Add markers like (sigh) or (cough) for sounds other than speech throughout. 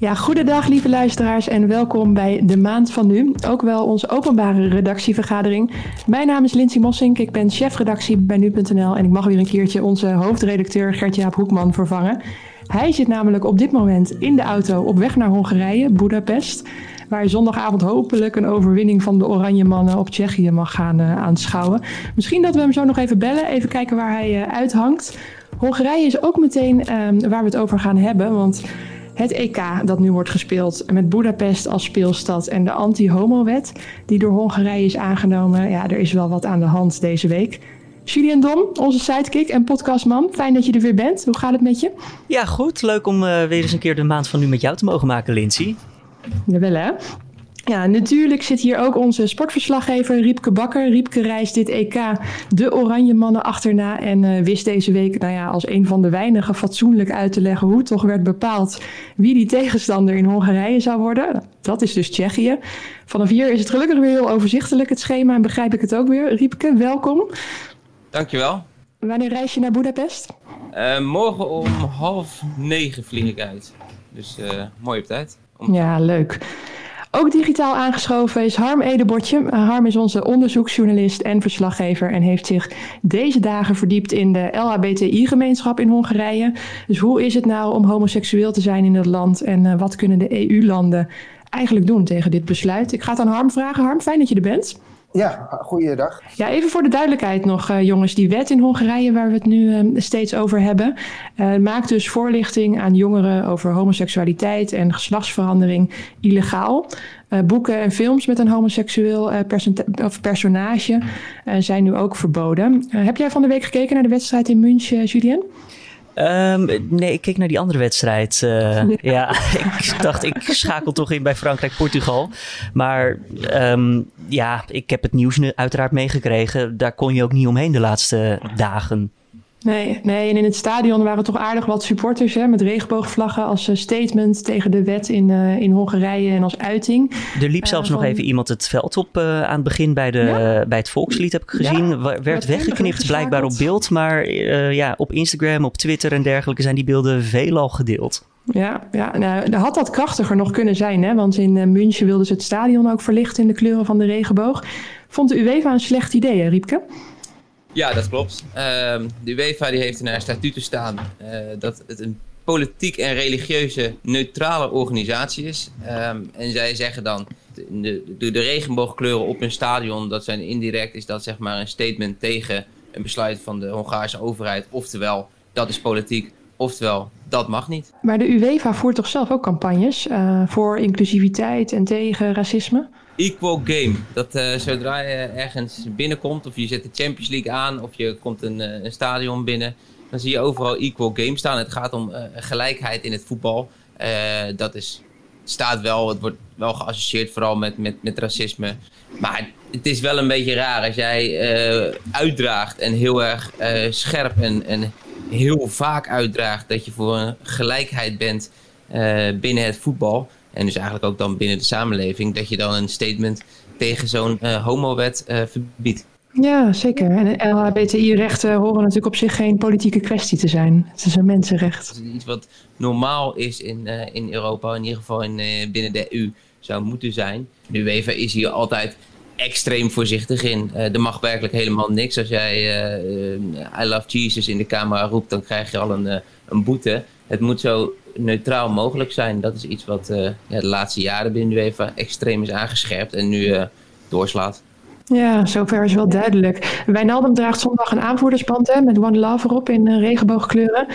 Ja, goedendag lieve luisteraars en welkom bij de Maand van Nu, ook wel onze openbare redactievergadering. Mijn naam is Lindsay Mossink, ik ben chefredactie bij Nu.nl en ik mag weer een keertje onze hoofdredacteur Gert-Jaap Hoekman vervangen. Hij zit namelijk op dit moment in de auto op weg naar Hongarije, Budapest, waar zondagavond hopelijk een overwinning van de Oranje Mannen op Tsjechië mag gaan uh, aanschouwen. Misschien dat we hem zo nog even bellen, even kijken waar hij uh, uithangt. Hongarije is ook meteen uh, waar we het over gaan hebben, want het EK dat nu wordt gespeeld met Budapest als speelstad en de anti-homo-wet die door Hongarije is aangenomen. Ja, er is wel wat aan de hand deze week. Julian Dom, onze sidekick en podcastman. Fijn dat je er weer bent. Hoe gaat het met je? Ja, goed. Leuk om uh, weer eens een keer de maand van nu met jou te mogen maken, Lindsay. Jawel hè? Ja, natuurlijk zit hier ook onze sportverslaggever Riepke Bakker. Riepke reist dit EK de Oranje Mannen achterna en uh, wist deze week nou ja, als een van de weinigen fatsoenlijk uit te leggen hoe toch werd bepaald wie die tegenstander in Hongarije zou worden. Dat is dus Tsjechië. Vanaf hier is het gelukkig weer heel overzichtelijk het schema en begrijp ik het ook weer. Riepke, welkom. Dankjewel. Wanneer reis je naar Budapest? Uh, morgen om half negen vlieg ik uit. Dus uh, mooi op tijd. Om... Ja, leuk. Ook digitaal aangeschoven is Harm Edebotje. Harm is onze onderzoeksjournalist en verslaggever en heeft zich deze dagen verdiept in de LHBTI-gemeenschap in Hongarije. Dus hoe is het nou om homoseksueel te zijn in het land en uh, wat kunnen de EU-landen eigenlijk doen tegen dit besluit? Ik ga het aan Harm vragen. Harm, fijn dat je er bent. Ja, goeiedag. Ja, even voor de duidelijkheid nog, uh, jongens. Die wet in Hongarije, waar we het nu uh, steeds over hebben, uh, maakt dus voorlichting aan jongeren over homoseksualiteit en geslachtsverandering illegaal. boeken en films met een homoseksueel of personage zijn nu ook verboden. heb jij van de week gekeken naar de wedstrijd in München, Julien? Um, nee, ik keek naar die andere wedstrijd. Uh, (laughs) ja. ja, (laughs) ik dacht, ik schakel toch in bij Frankrijk-Portugal. Maar um, ja, ik heb het nieuws uiteraard meegekregen. Daar kon je ook niet omheen de laatste dagen. Nee, nee, en in het stadion waren toch aardig wat supporters hè, met regenboogvlaggen als statement tegen de wet in, uh, in Hongarije en als uiting. Er liep zelfs uh, van... nog even iemand het veld op uh, aan het begin bij, de, ja? bij het volkslied, heb ik gezien. Ja, werd weggeknipt blijkbaar op beeld, maar ja, op Instagram, op Twitter en dergelijke zijn die beelden veelal gedeeld. Ja, ja nou, had dat krachtiger nog kunnen zijn, hè? want in München wilden ze het stadion ook verlichten in de kleuren van de regenboog. Vond de UEFA een slecht idee, hè, Riepke? Ja, dat klopt. Um, de UEFA die heeft in haar statuten staan uh, dat het een politiek en religieuze neutrale organisatie is. Um, en zij zeggen dan, de, de, de, regenboogkleuren op een stadion, dat zijn indirect, is dat zeg maar een statement tegen een besluit van de Hongaarse overheid. Oftewel, dat is politiek. Oftewel, dat mag niet. Maar de UEFA voert toch zelf ook campagnes uh, voor inclusiviteit en tegen racisme? Equal game. Dat uh, zodra je ergens binnenkomt, of je zet de Champions League aan, of je komt een, uh, een stadion binnen, dan zie je overal equal game staan. Het gaat om uh, gelijkheid in het voetbal. dat is, staat wel, het wordt wel geassocieerd vooral met, met, met racisme. Maar het is wel een beetje raar als jij uitdraagt en heel erg scherp en, en heel vaak uitdraagt dat je voor een gelijkheid bent binnen het voetbal. En dus eigenlijk ook dan binnen de samenleving, dat je dan een statement tegen zo'n uh, homowet uh, verbiedt. Ja, zeker. En LHBTI-rechten horen natuurlijk op zich geen politieke kwestie te zijn. Het is een mensenrecht. Het is iets wat normaal is in, uh, in Europa, in ieder geval in, binnen de EU zou moeten zijn. De UEFA is hier altijd extreem voorzichtig in. er mag werkelijk helemaal niks. Als jij I love Jesus in de camera roept, dan krijg je al een, een boete. Het moet zo neutraal mogelijk zijn. Dat is iets wat uh, ja, de laatste jaren binnen de UEFA extreem is aangescherpt en nu uh, doorslaat. Ja, zover is wel duidelijk. Wijnaldum draagt zondag een aanvoerdersband hè, met One Love erop in uh, regenboogkleuren.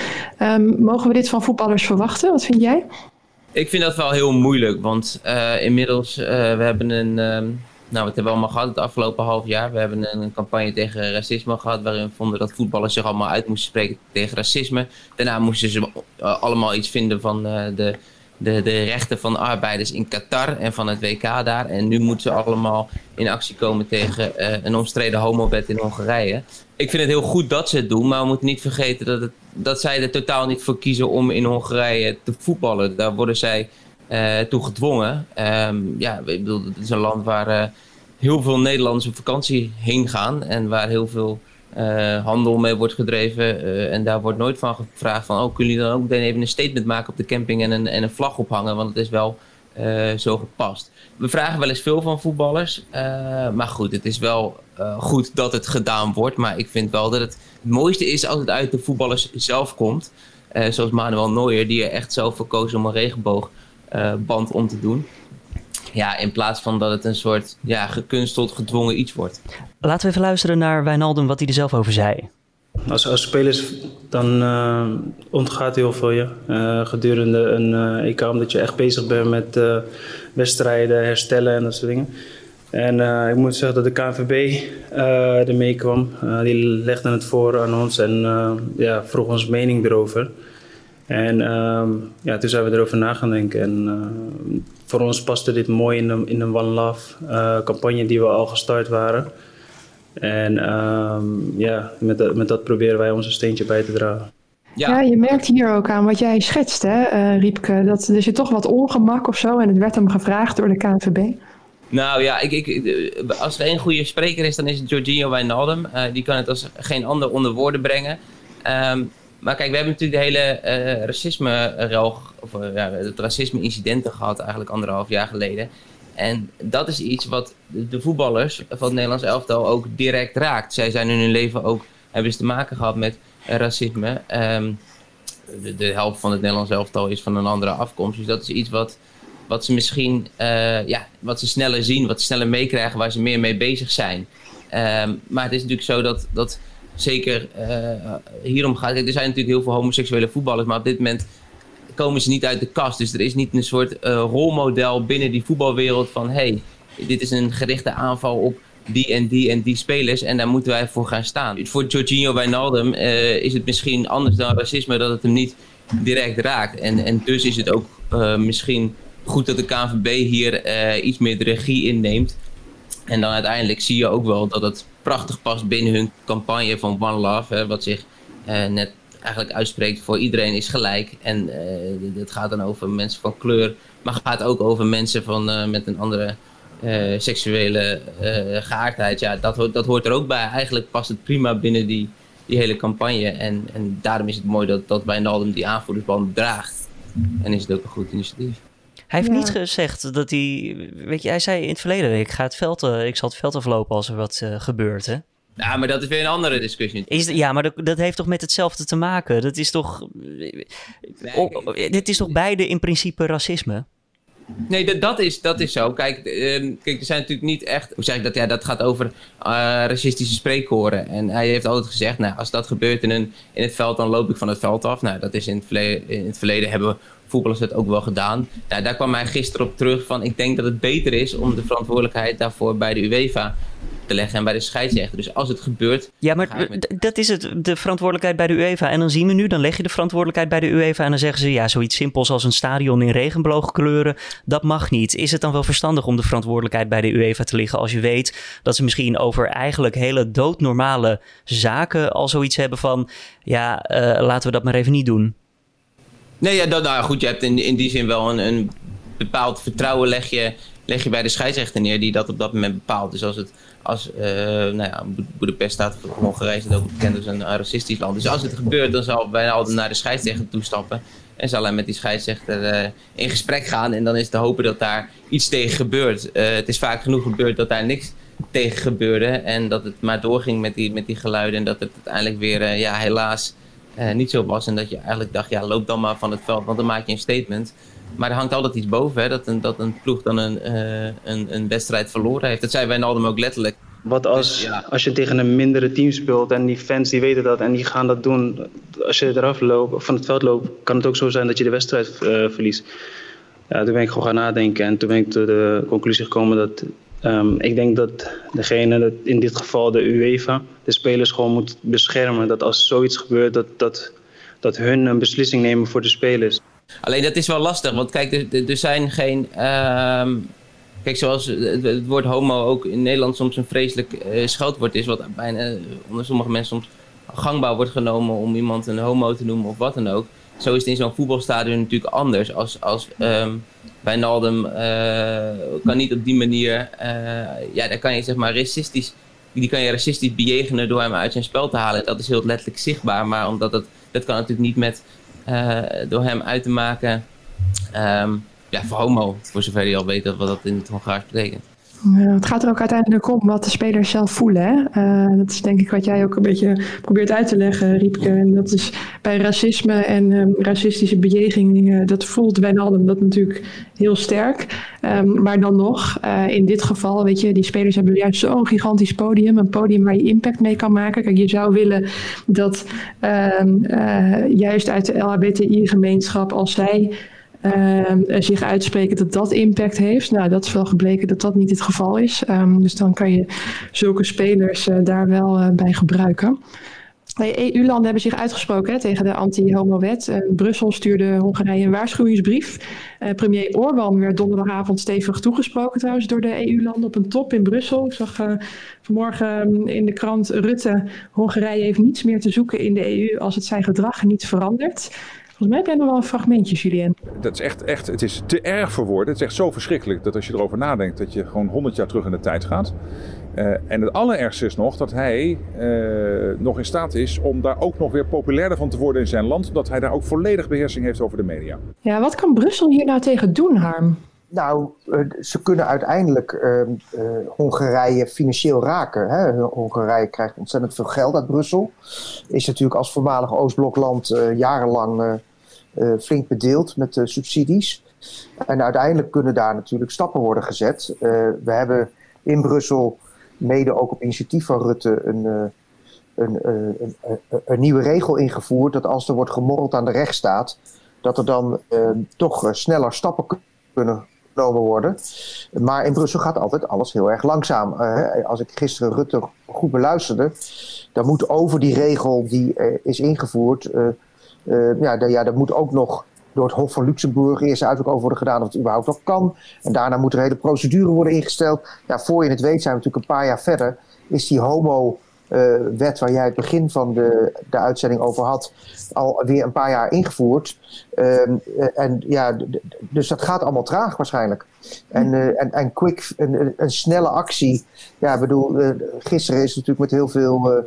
Um, mogen we dit van voetballers verwachten? Wat vind jij? Ik vind dat wel heel moeilijk, want inmiddels we hebben een... Um, nou, wat hebben we allemaal gehad het afgelopen half jaar? We hebben een, campagne tegen racisme gehad, waarin we vonden dat voetballers zich allemaal uit moesten spreken tegen racisme. Daarna moesten ze uh, allemaal iets vinden van uh, de, de, de rechten van arbeiders in Qatar en van het WK daar. En nu moeten ze allemaal in actie komen tegen uh, een omstreden homowet in Hongarije. Ik vind het heel goed dat ze het doen, maar we moeten niet vergeten dat, het, dat zij er totaal niet voor kiezen om in Hongarije te voetballen. Daar worden zij uh, toe gedwongen. Um, ja, ik bedoel, het is een land waar uh, heel veel Nederlanders op vakantie heen gaan en waar heel veel handel mee wordt gedreven. en daar wordt nooit van gevraagd van, oh, kunnen jullie dan ook meteen even een statement maken op de camping en een, en een vlag ophangen? Want het is wel zo gepast. We vragen wel eens veel van voetballers. maar goed, het is wel goed dat het gedaan wordt. Maar ik vind wel dat het, mooiste is als het uit de voetballers zelf komt. zoals Manuel Neuer, die er echt zelf voor koos om een regenboogband om te doen. Ja, in plaats van dat het een soort ja, gekunsteld, gedwongen iets wordt. Laten we even luisteren naar Wijnaldum, wat hij er zelf over zei. Als, als spelers, dan uh, ontgaat heel veel je. Uh, gedurende een uh, EK, omdat je echt bezig bent met wedstrijden, herstellen en dat soort dingen. En ik moet zeggen dat de KNVB ermee kwam. die legde het voor aan ons en ja, vroeg ons mening erover. En ehm, ja, toen zijn we erover na gaan denken. En voor ons paste dit mooi in een, in een One Love uh, campagne die we al gestart waren. En um, ja, met, dat, met dat proberen wij onze steentje bij te dragen. Ja. ja, je merkt hier ook aan wat jij schetst, hè, uh, Riepke. Dat er zit toch wat ongemak of zo. En het werd hem gevraagd door de KNVB. Nou ja, ik, ik, als er één goede spreker is, dan is het Jorginho Wijnaldum. Uh, die kan het als geen ander onder woorden brengen. Um, maar kijk, we hebben natuurlijk de hele uh, racisme of uh, ja, het racisme-incidenten gehad eigenlijk anderhalf jaar geleden. En dat is iets wat de voetballers van het Nederlands elftal ook direct raakt. Zij zijn in hun leven ook, hebben ze te maken gehad met racisme. Um, de, de, helft van het Nederlands elftal is van een andere afkomst. Dus dat is iets wat, wat ze misschien, ja, wat ze sneller zien, wat ze sneller meekrijgen, waar ze meer mee bezig zijn. Um, maar het is natuurlijk zo dat, dat zeker uh, hierom gaat. Er zijn natuurlijk heel veel homoseksuele voetballers, maar op dit moment komen ze niet uit de kast. Dus er is niet een soort uh, rolmodel binnen die voetbalwereld van hey, dit is een gerichte aanval op die en die en die spelers en daar moeten wij voor gaan staan. Voor Jorginho Wijnaldum uh, is het misschien anders dan racisme dat het hem niet direct raakt. En, en dus is het ook misschien goed dat de KNVB hier iets meer de regie inneemt. En dan uiteindelijk zie je ook wel dat het prachtig past binnen hun campagne van One Love. Hè, wat zich uh, net eigenlijk uitspreekt voor iedereen is gelijk. En uh, het gaat dan over mensen van kleur. Maar gaat ook over mensen van, uh, met een andere seksuele geaardheid. Ja, dat, dat hoort er ook bij. Eigenlijk past het prima binnen die, die hele campagne. En, en daarom is het mooi dat, dat Wijnaldum die aanvoerdersband draagt. En is het ook een goed initiatief. Hij heeft niet gezegd dat hij. Weet je, hij zei in het verleden: ik, ga het veld, uh, ik zal het veld aflopen als er wat uh, gebeurt. Hè? Ja, maar dat is weer een andere discussie. Is, ja, maar dat, dat, heeft toch met hetzelfde te maken? Dat is toch. Nee, oh, dit is toch beide in principe racisme? Nee, dat, is, dat is zo. Kijk, uh, kijk, er zijn natuurlijk niet echt. Hoe zeg ik dat? Ja, dat gaat over uh, racistische spreekkoren. En hij heeft altijd gezegd: nou, als dat gebeurt in, een, in het veld, dan loop ik van het veld af. Nou, dat is in het verleden, in het verleden hebben voetballers het ook wel gedaan. Nou, daar kwam hij gisteren op terug van ik denk dat het beter is om de verantwoordelijkheid daarvoor bij de UEFA te leggen en bij de scheidsrechter. Dus als het gebeurt. Ja, maar dat is het, de verantwoordelijkheid bij de UEFA. En dan zien we nu, dan leg je de verantwoordelijkheid bij de UEFA en dan zeggen ze ja, zoiets simpels als een stadion in regenboogkleuren, dat mag niet. Is het dan wel verstandig om de verantwoordelijkheid bij de UEFA te liggen als je weet dat ze misschien over eigenlijk hele doodnormale zaken al zoiets hebben van ja, uh, laten we dat maar even niet doen? Nee, ja, dat, nou goed, je hebt in, in die zin wel een, een bepaald vertrouwen leg je, leg je bij de scheidsrechter neer die dat op dat moment bepaalt. Dus als het als uh, nou ja, Boedapest staat voor Hongarije is ook bekend als een racistisch land. Dus als het gebeurt, dan zal wij altijd naar de scheidsrechter toestappen. En zal hij met die scheidsrechter uh, in gesprek gaan. En dan is te hopen dat daar iets tegen gebeurt. Uh, het is vaak genoeg gebeurd dat daar niks tegen gebeurde. En dat het maar doorging met die, met die geluiden. En dat het uiteindelijk weer, ja, helaas niet zo was. En dat je eigenlijk dacht, ja, loop dan maar van het veld, want dan maak je een statement. Maar er hangt altijd iets boven, hè, dat, een, dat een ploeg dan een, uh, een, een wedstrijd verloren heeft. Dat zei Wijnaldum ook letterlijk. Wat als, dus, ja. als je tegen een mindere team speelt en die fans die weten dat en die gaan dat doen. Als je eraf loopt, of van het veld loopt, kan het ook zo zijn dat je de wedstrijd uh, verliest. Ja, toen ben ik gewoon gaan nadenken en toen ben ik tot de conclusie gekomen dat Um, ik denk dat degene, dat in dit geval de UEFA, de spelers gewoon moet beschermen. Dat als zoiets gebeurt, dat, dat, dat hun een beslissing nemen voor de spelers. Alleen dat is wel lastig, want kijk, er, zijn geen. Um, kijk, zoals het, woord homo ook in Nederland soms een vreselijk uh, scheldwoord is, wat bijna onder sommige mensen soms gangbaar wordt genomen om iemand een homo te noemen of wat dan ook. Zo is het in zo'n voetbalstadion natuurlijk anders. Als, als um, Wijnaldum uh, kan niet op die manier, ja, daar kan je zeg maar racistisch die kan je racistisch bejegenen door hem uit zijn spel te halen. Dat is heel letterlijk zichtbaar, maar omdat het, dat kan natuurlijk niet met, door hem uit te maken um, ja, voor homo, voor zover je al weet wat dat in het Hongaars betekent. Het gaat er ook uiteindelijk om wat de spelers zelf voelen. Hè? Uh, dat is denk ik wat jij ook een beetje probeert uit te leggen, Riepke. En dat is bij racisme en um, racistische bejegingen, dat voelt allen dat natuurlijk heel sterk. Um, maar dan nog, uh, in dit geval, weet je, die spelers hebben juist zo'n gigantisch podium. Een podium waar je impact mee kan maken. Kijk, je zou willen dat uh, juist uit de LHBTI-gemeenschap, als zij uh, zich uitspreken dat dat impact heeft. Nou, dat is wel gebleken dat dat niet het geval is. Um, dus dan kan je zulke spelers uh, daar wel uh, bij gebruiken. EU-landen hebben zich uitgesproken hè, tegen de anti-homo-wet. Uh, Brussel stuurde Hongarije een waarschuwingsbrief. Uh, premier Orbán werd donderdagavond stevig toegesproken trouwens door de EU-landen op een top in Brussel. Ik zag vanmorgen in de krant Rutte, Hongarije heeft niets meer te zoeken in de EU als het zijn gedrag niet verandert. Volgens mij heb jij nog wel een fragmentje, Julien. Dat is echt, echt, het is te erg voor woorden. Het is echt zo verschrikkelijk dat als je erover nadenkt, dat je gewoon honderd jaar terug in de tijd gaat. Uh, en het allerergste is nog dat hij uh, nog in staat is om daar ook nog weer populairder van te worden in zijn land. Dat hij daar ook volledig beheersing heeft over de media. Ja, wat kan Brussel hier nou tegen doen, Harm? Nou, ze kunnen uiteindelijk uh, Hongarije financieel raken. Hè? Hongarije krijgt ontzettend veel geld uit Brussel. Is natuurlijk als voormalig Oostblokland jarenlang uh, flink bedeeld met uh, subsidies. En uiteindelijk kunnen daar natuurlijk stappen worden gezet. Uh, we hebben in Brussel, mede ook op initiatief van Rutte, een, een, een, een, nieuwe regel ingevoerd. Dat als er wordt gemorreld aan de rechtsstaat, dat er dan toch sneller stappen kunnen genomen worden. Maar in Brussel gaat altijd alles heel erg langzaam. als ik gisteren Rutte goed beluisterde, dan moet over die regel die is ingevoerd ja, de, ja, dat moet ook nog door het Hof van Luxemburg eerst uiterlijk over worden gedaan of het überhaupt nog kan. En daarna moet er hele procedure worden ingesteld. Ja, voor je het weet zijn we natuurlijk een paar jaar verder. Is die homo-wet waar jij het begin van de, de uitzending over had, alweer een paar jaar ingevoerd. Uh, en ja, dus dat gaat allemaal traag waarschijnlijk. En, uh, en, en quick, een, een, snelle actie. Ja, ik bedoel, uh, gisteren is het natuurlijk met heel veel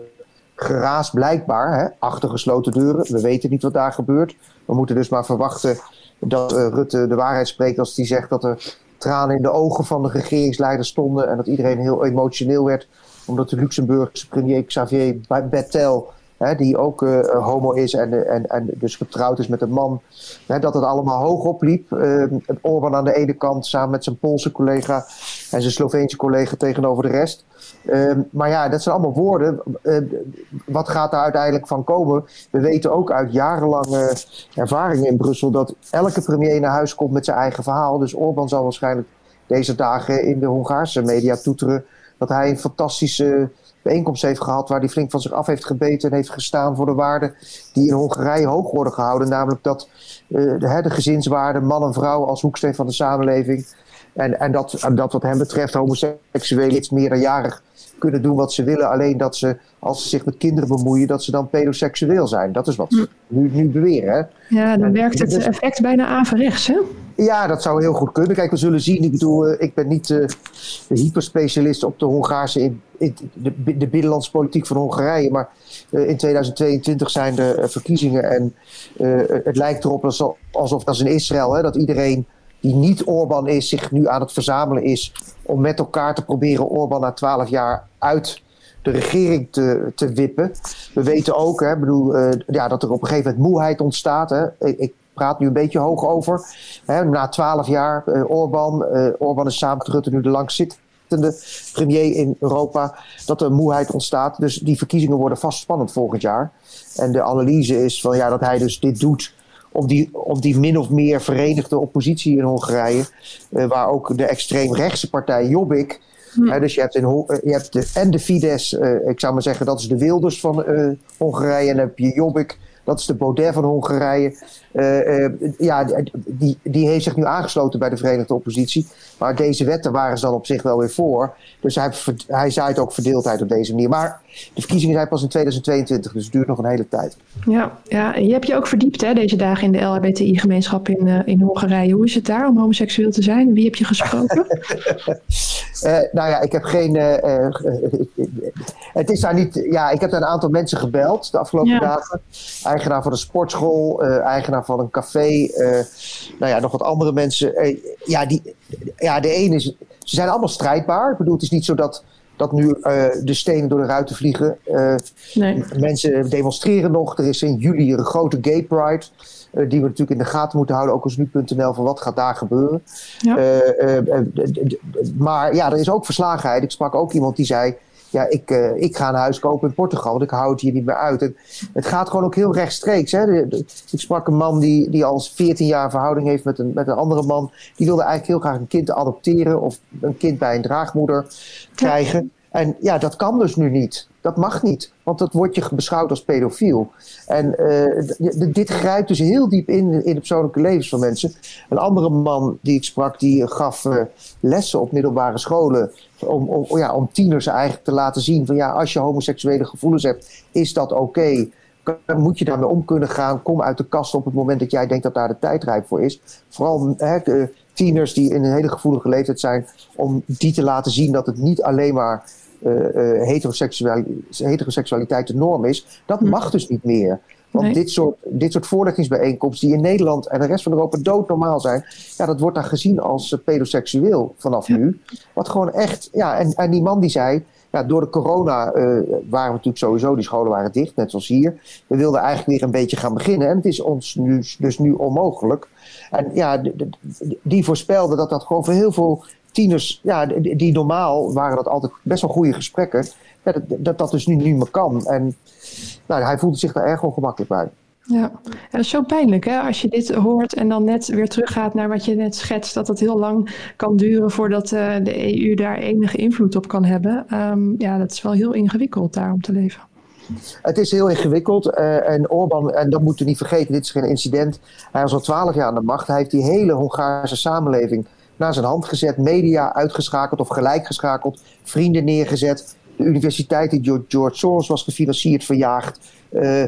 geraas blijkbaar, hè, achter gesloten deuren. We weten niet wat daar gebeurt. We moeten dus maar verwachten dat uh, Rutte de waarheid spreekt als hij zegt dat er tranen in de ogen van de regeringsleiders stonden en dat iedereen heel emotioneel werd omdat de Luxemburgse premier Xavier Bettel, hè, die ook uh, homo is en, en, en dus getrouwd is met een man, hè, dat het allemaal hoog opliep. Uh, Orban aan de ene kant samen met zijn Poolse collega en zijn Sloveense collega tegenover de rest. Ehm, maar ja, dat zijn allemaal woorden. Uh, wat gaat daar uiteindelijk van komen? We weten ook uit jarenlange ervaringen in Brussel dat elke premier naar huis komt met zijn eigen verhaal. Dus Orbán zal waarschijnlijk deze dagen in de Hongaarse media toeteren dat hij een fantastische bijeenkomst heeft gehad waar hij flink van zich af heeft gebeten en heeft gestaan voor de waarden die in Hongarije hoog worden gehouden. Namelijk dat uh, de, de gezinswaarden, man en vrouw als hoeksteen van de samenleving. En, en dat, dat wat hem betreft homoseksuelen iets meerderjarig kunnen doen wat ze willen. Alleen dat ze, als ze zich met kinderen bemoeien, dat ze dan pedoseksueel zijn. Dat is wat ze nu, nu beweren. Hè? Ja, dan werkt het effect bijna averechts, hè? Ja, dat zou heel goed kunnen. Kijk, we zullen zien. Ik bedoel, eh, ik ben niet uh, de hyperspecialist op de Hongaarse, in, in de, de, binnenlandse politiek van Hongarije. Maar uh, in 2022 zijn er verkiezingen. En het lijkt erop alsof, alsof dat is in Israël, hè, dat iedereen die niet Orbán is, zich nu aan het verzamelen is om met elkaar te proberen Orbán na twaalf jaar uit de regering te, te wippen. We weten ook hè, bedoel, uh, ja, dat er op een gegeven moment moeheid ontstaat. Hè. Ik, praat nu een beetje hoog over. Hè, na twaalf jaar uh, Orbán, uh, Orbán is samen met Rutte nu de langzittende premier in Europa, dat er moeheid ontstaat. Dus die verkiezingen worden vast spannend volgend jaar. En de analyse is van ja, dat hij dus dit doet op die, die min of meer verenigde oppositie in Hongarije. Uh, waar ook de extreemrechtse partij Jobbik. Hm. dus je hebt, in, eh, je hebt de, en de Fidesz, uh, ik zou maar zeggen, dat is de Wilders van Hongarije. En dan heb je Jobbik, dat is de Baudet van Hongarije. ja, die, die heeft zich nu aangesloten bij de Verenigde Oppositie. Maar deze wetten waren ze dan op zich wel weer voor. Dus hij, hij zaait ook verdeeldheid op deze manier. Maar de verkiezingen zijn pas in 2022, dus het duurt nog een hele tijd. Ja, ja je hebt je ook verdiept hè, deze dagen in de LHBTI-gemeenschap in, uh, in Hongarije. Hoe is het daar om homoseksueel te zijn? Wie heb je gesproken? (laughs) nou ja, ik heb geen. het is daar niet. Ja, ik heb daar een aantal mensen gebeld de afgelopen dagen. Eigenaar van een sportschool, eigenaar van een café. nou ja, nog wat andere mensen. ja, die, ja, de ene is. Ze zijn allemaal strijdbaar. Ik bedoel, het is niet zo dat dat nu de stenen door de ruiten vliegen. nee. Mensen demonstreren nog. Er is in juli een grote gay pride. Eh, die we natuurlijk in de gaten moeten houden, ook als nu.nl, van wat gaat daar gebeuren. Ja. Eh, eh, maar ja, er is ook verslagenheid. Ik sprak ook iemand die zei, ja, ik, ik ga een huis kopen in Portugal, want ik hou het hier niet meer uit. En het gaat gewoon ook heel rechtstreeks. Hè? ik sprak een man die, die al 14 jaar verhouding heeft met een, met een andere man. Die wilde eigenlijk heel graag een kind adopteren of een kind bij een draagmoeder krijgen. En ja, dat kan dus nu niet. Dat mag niet, want dat wordt je beschouwd als pedofiel. En uh, dit grijpt dus heel diep in, in de persoonlijke levens van mensen. Een andere man die ik sprak, die gaf uh, lessen op middelbare scholen. Om, om, ja, om tieners eigenlijk te laten zien van ja, als je homoseksuele gevoelens hebt, is dat oké. Moet je daarmee om kunnen gaan? Kom uit de kast op het moment dat jij denkt dat daar de tijd rijp voor is. Vooral hè, tieners die in een hele gevoelige leeftijd zijn, om die te laten zien dat het niet alleen maar heteroseksualiteit de norm is. Dat hm. mag dus niet meer. Want dit, soort, dit soort voorleggingsbijeenkomsten die in Nederland en de rest van Europa doodnormaal zijn, ja, dat wordt dan gezien als uh, pedoseksueel vanaf nu. Wat gewoon echt, ja, en, en die man die zei, ja, door de corona uh, waren we natuurlijk sowieso, die scholen waren dicht, net zoals hier. We wilden eigenlijk weer een beetje gaan beginnen en het is ons nu, dus nu onmogelijk. En ja, die voorspelde dat dat gewoon voor heel veel tieners, ja, die, normaal waren dat altijd best wel goede gesprekken, ja, dat, dat, dat dus nu niet meer kan. En nou, hij voelde zich daar erg ongemakkelijk bij. Ja. ja, dat is zo pijnlijk hè, als je dit hoort en dan net weer teruggaat naar wat je net schetst, dat het heel lang kan duren voordat uh, de EU daar enige invloed op kan hebben. Um, ja, dat is wel heel ingewikkeld daar om te leven. Het is heel ingewikkeld uh, en Orbán, en dat moeten we niet vergeten, dit is geen incident. Hij was al twaalf jaar aan de macht. Hij heeft die hele Hongaarse samenleving naar zijn hand gezet, media uitgeschakeld of gelijkgeschakeld, vrienden neergezet. De universiteit die George Soros was gefinancierd, verjaagd. Uh,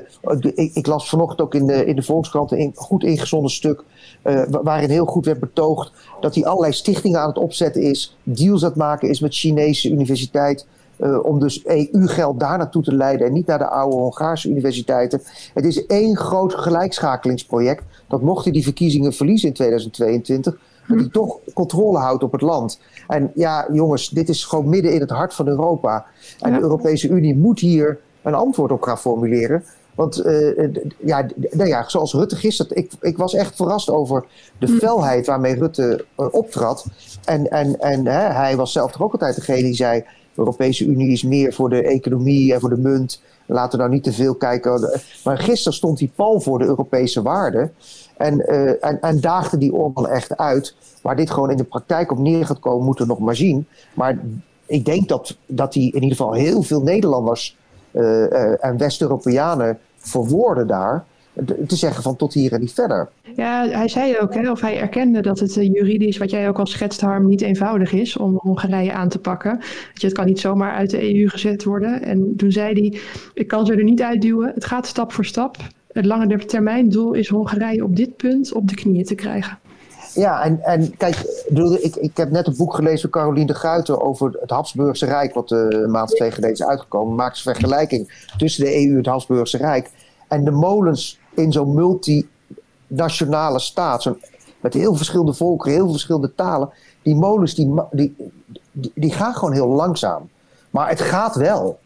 ik, las vanochtend ook in de, in de Volkskrant een goed ingezonden stuk. Uh, waarin heel goed werd betoogd dat hij allerlei stichtingen aan het opzetten is. Deals aan het maken is met Chinese universiteit. Uh, om dus EU-geld daar naartoe te leiden en niet naar de oude Hongaarse universiteiten. Het is één groot gelijkschakelingsproject. Dat mocht hij die verkiezingen verliezen in 2022, dat hij toch controle houdt op het land. En ja, jongens, dit is gewoon midden in het hart van Europa. En de Europese Unie moet hier een antwoord op gaan formuleren. Want uh, ja, nou ja, zoals Rutte gisteren, ik, ik was echt verrast over de hm. felheid waarmee Rutte uh, optrad. En, en, en hè, hij was zelf toch ook altijd degene die zei: de Europese Unie is meer voor de economie en voor de munt. Laten we nou niet te veel kijken. Maar gisteren stond hij pal voor de Europese waarden. En, uh, en, en daagde die Orban echt uit. Waar dit gewoon in de praktijk op neer gaat komen, moeten we nog maar zien. Maar ik denk dat, dat hij in ieder geval heel veel Nederlanders uh, uh, en West-Europeanen verwoorden daar te zeggen van tot hier en niet verder. Ja, hij zei ook, hè, of hij erkende dat het juridisch, wat jij ook al schetst, Harm, niet eenvoudig is om Hongarije aan te pakken. je, het kan niet zomaar uit de EU gezet worden. En toen zei hij, ik kan ze er niet uitduwen, het gaat stap voor stap het lange termijn doel is Hongarije op dit punt op de knieën te krijgen. Ja, en, en kijk, ik, ik heb net een boek gelezen van Caroline de Guiter over het Habsburgse Rijk, wat eh, een maand twee geleden is uitgekomen. Maakt ze vergelijking tussen de EU en het Habsburgse Rijk. En de molens in zo'n multinationale staat, met heel verschillende volkeren, heel verschillende talen. Die molens die, die, die gaan gewoon heel langzaam. Maar het gaat wel.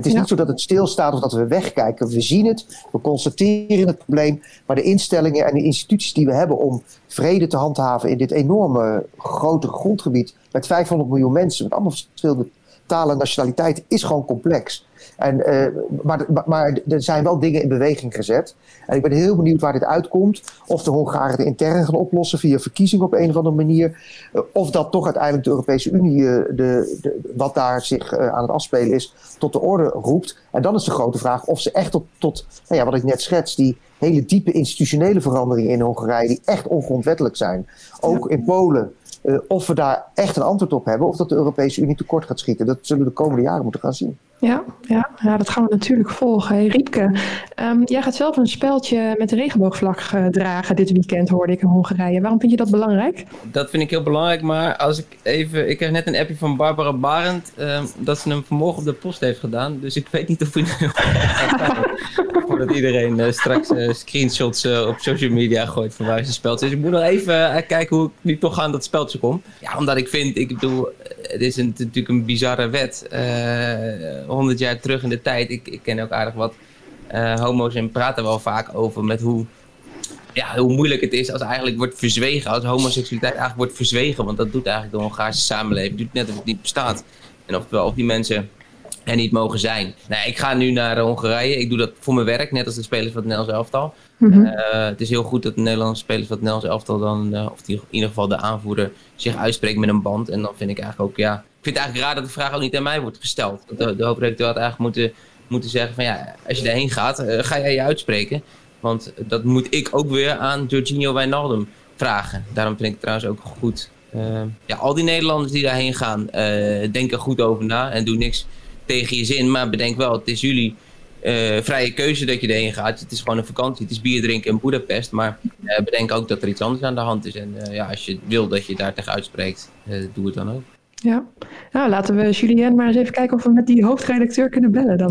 Het is niet zo dat het stilstaat of dat we wegkijken. We zien het, we constateren het probleem. Maar de instellingen en de instituties die we hebben om vrede te handhaven in dit enorme grote grondgebied met 500 miljoen mensen, met allemaal verschillende talen en nationaliteiten, is gewoon complex. En, uh, maar, maar, er zijn wel dingen in beweging gezet. En ik ben heel benieuwd waar dit uitkomt. Of de Hongaren het intern gaan oplossen via verkiezing op een of andere manier. Uh, of dat toch uiteindelijk de Europese Unie, uh, de, de, wat daar zich aan het afspelen is, tot de orde roept. En dan is de grote vraag of ze echt tot, tot nou ja, wat ik net schets, die hele diepe institutionele veranderingen in Hongarije, die echt ongrondwettelijk zijn. Ook in Polen of we daar echt een antwoord op hebben of dat de Europese Unie tekort gaat schieten. Dat zullen we de komende jaren moeten gaan zien. Ja, ja, ja, dat gaan we natuurlijk volgen. Hey, Riepke, um, jij gaat zelf een speldje met de regenboogvlag uh, dragen dit weekend, hoorde ik in Hongarije. Waarom vind je dat belangrijk? Dat vind ik heel belangrijk, maar als ik even... Ik kreeg net een appje van Barbara Barend um, dat ze hem vanmorgen op de post heeft gedaan. Dus ik weet niet of hij (laughs) (laughs) Voordat iedereen uh, straks uh, screenshots op social media gooit van waar zijn speldje is. Dus ik moet nog even kijken hoe ik nu toch aan dat speldje kom. Ja, omdat ik vind, ik bedoel, het is een, natuurlijk een bizarre wet 100 jaar terug in de tijd. Ik, ik ken ook aardig wat homo's en praten wel vaak over met hoe, ja, hoe moeilijk het is als eigenlijk wordt verzwegen. Als homoseksualiteit eigenlijk wordt verzwegen. Want dat doet eigenlijk de Hongaarse samenleving. Doet net of het niet bestaat. En oftewel of die mensen er niet mogen zijn. Nou, ik ga nu naar Hongarije. Ik doe dat voor mijn werk, net als de spelers van het Nederlands elftal. Mm -hmm. uh, het is heel goed dat de Nederlandse spelers van het Nederlands elftal dan, uh, of die, in ieder geval de aanvoerder, zich uitspreekt met een band. En dan vind ik eigenlijk ook, ja, ik vind het eigenlijk raar dat de vraag ook niet aan mij wordt gesteld. De, de hoofdredacteur had eigenlijk moeten, moeten zeggen van ja, als je erheen gaat, uh, ga jij je uitspreken. Want dat moet ik ook weer aan Jorginho Wijnaldum vragen. Daarom vind ik het trouwens ook goed. Ja, al die Nederlanders die daarheen gaan, denken goed over na en doen niks tegen je zin. Maar bedenk wel, het is jullie uh, vrije keuze dat je erheen gaat. Het is gewoon een vakantie. Het is bier drinken in Budapest. Maar bedenk ook dat er iets anders aan de hand is. En ja, als je wil dat je daar tegen uitspreekt, doe het dan ook. Ja, nou, laten we Julien maar eens even kijken of we met die hoofdredacteur kunnen bellen dan.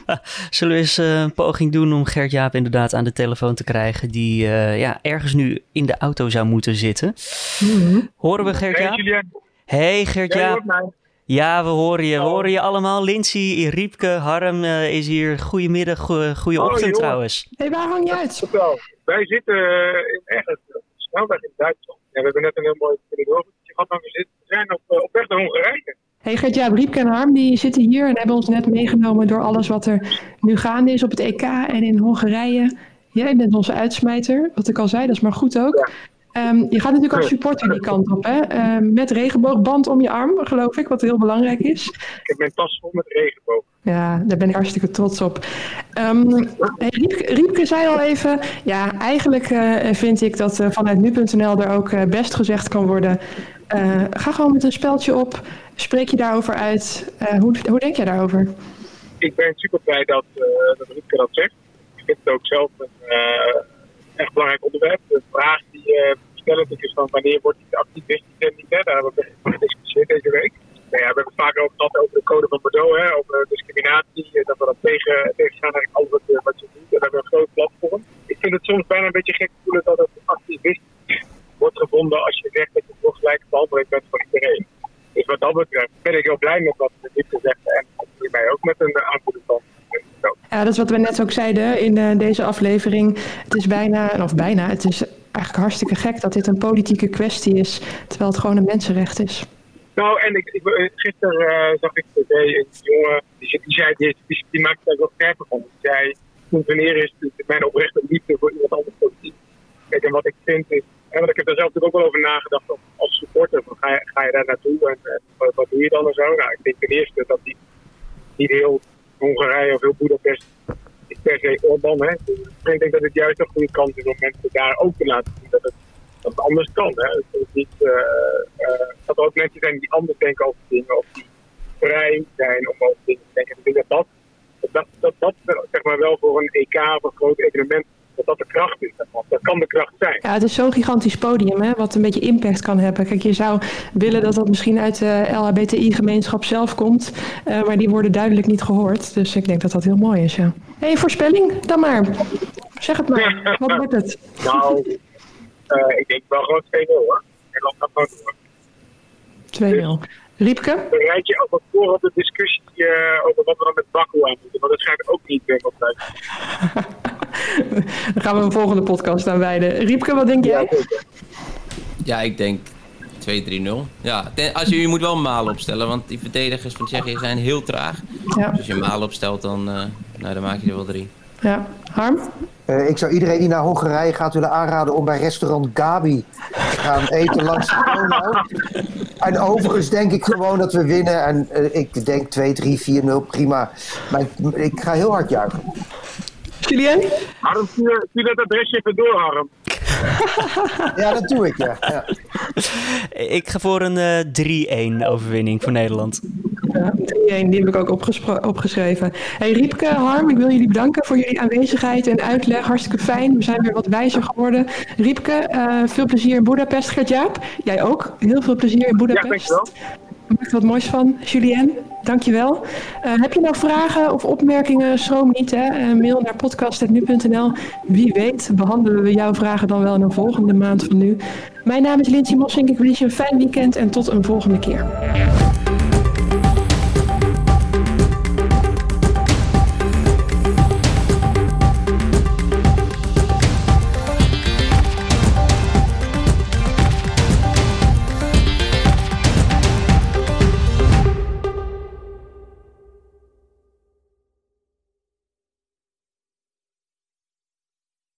(laughs) Zullen we eens uh, een poging doen om Gert-Jaap inderdaad aan de telefoon te krijgen, die uh, ja, ergens nu in de auto zou moeten zitten. Mm-hmm. Horen we Gert-Jaap? Hey, hey Gert-Jaap. Ja, we horen je. We horen je allemaal. Lindsay, Riepke, Harm uh, is hier. Goedemiddag, goede oh, ochtend trouwens. hey, waar hang je uit? Wij zitten in ergens snelweg in Duitsland. En we hebben net een heel mooi corridor gehad, maar we zitten we zijn op, op weg naar Hongarije. Hey Gert-Jaap, Riepke en Harm die zitten hier en hebben ons net meegenomen door alles wat er nu gaande is op het EK en in Hongarije. Jij bent onze uitsmijter, wat ik al zei, dat is maar goed ook. Ja. Um, je gaat natuurlijk als supporter die kant op, hè? Um, met regenboogband om je arm, geloof ik, wat heel belangrijk is. Ik heb mijn tas vol met regenboog. Ja, daar ben ik hartstikke trots op. Um, Riepke, Riepke, zei al even, ja, eigenlijk uh, vind ik dat uh, vanuit nu.nl er ook uh, best gezegd kan worden. ga gewoon met een speldje op, spreek je daarover uit. hoe, hoe denk jij daarover? Ik ben super blij dat, dat Riepke dat zegt. Ik vind het ook zelf een echt belangrijk onderwerp. De vraag uh, stellen is van wanneer wordt die activist identiteit? Daar hebben we gediscussieerd deze week. Nou ja, we hebben het vaak over gehad over de code van Bordeaux, hè, over discriminatie. Dat we dat tegen, tegengaan eigenlijk alles wat, wat je doet. En we hebben een groot platform. Ik vind het soms bijna een beetje gek voelen dat het activist wordt gevonden als je zegt dat je voor gelijke behandeling bent voor iedereen. Dus wat dat betreft ben ik heel blij met wat we dit gezegd en mij ook met een aanvoerder van. Ja, dat is wat we net ook zeiden in deze aflevering. Het is bijna, of bijna, het is hartstikke gek dat dit een politieke kwestie is, terwijl het gewoon een mensenrecht is. Nou, en ik, ik, gisteren uh, zag ik tv een jongen, die, die, zei, die, die, die daar wel scherper van. Die zei, wanneer is mijn oprechte liefde voor iemand anders politiek? Kijk, en wat ik vind is, en wat ik heb er zelf natuurlijk ook wel over nagedacht als supporter, van ga, je, ga je daar naartoe en, wat, doe je dan en zo? Nou, ik denk ten eerste dat die niet heel Hongarije of heel Budapest is per se Orban. Hè. Ik denk dat het juist een goede kans is om mensen daar ook te laten zien dat het, dat anders kan. Hè. Niet, uh, uh, dat er ook mensen zijn die anders denken over dingen of die vrij zijn om over dingen te denken. Ik denk dat dat, dat, dat, dat zeg maar wel voor een EK of een groot evenement dat dat de kracht is. Dat kan de kracht zijn. Ja, het is zo'n gigantisch podium, hè, wat een beetje impact kan hebben. Kijk, je zou willen dat dat misschien uit de LHBTI-gemeenschap zelf komt, uh, maar die worden duidelijk niet gehoord. Dus ik denk dat dat heel mooi is, ja. Hé, hey, voorspelling, dan maar. Zeg het maar, wat wordt het? (laughs) Nou, uh, ik denk wel gewoon 2-0 hoor. Nederland gaat gewoon door. 2-0. Riepke? Bereid je ook voor op de discussie uh, over wat we dan met Baku aan moeten, want dat schijnt ook niet meer op tijd. Dan gaan we een volgende podcast aan wijden. Riepke, wat denk jij? Ja, ik denk 2-3-0. Ja, als je, je moet wel malen opstellen, want die verdedigers van Tsjechië zijn heel traag. Ja. Dus als je malen opstelt, dan, uh, nou, dan maak je er wel drie. Ja, Harm? Uh, ik zou iedereen die naar Hongarije gaat willen aanraden om bij restaurant Gabi te gaan eten langs de (laughs) Donau. En overigens denk ik gewoon dat we winnen. En uh, ik denk 2, 3, 4, 0, prima. Maar ik, ik ga heel hard juichen. Julien? Harm, stuur, dat adresje even door, Harm. (laughs) ja, dat doe ik, ja. ja. Ik ga voor een 3-1 overwinning voor Nederland. Ja, 3-1, die heb ik ook opgeschreven. Hey Riepke, Harm, ik wil jullie bedanken voor jullie aanwezigheid en uitleg. Hartstikke fijn, we zijn weer wat wijzer geworden. Riepke, uh, veel plezier in Boedapest. Gert-Jaap, jij ook. Heel veel plezier in Boedapest. Ja, dankjewel. Maak er wat moois van. Julien, dankjewel. Uh, heb je nou vragen of opmerkingen? Schroom niet, hè? Uh, mail naar podcast.nu.nl. Wie weet behandelen we jouw vragen dan wel in een volgende maand van nu. Mijn naam is Lindsay Mossink. Ik wens je een fijn weekend en tot een volgende keer.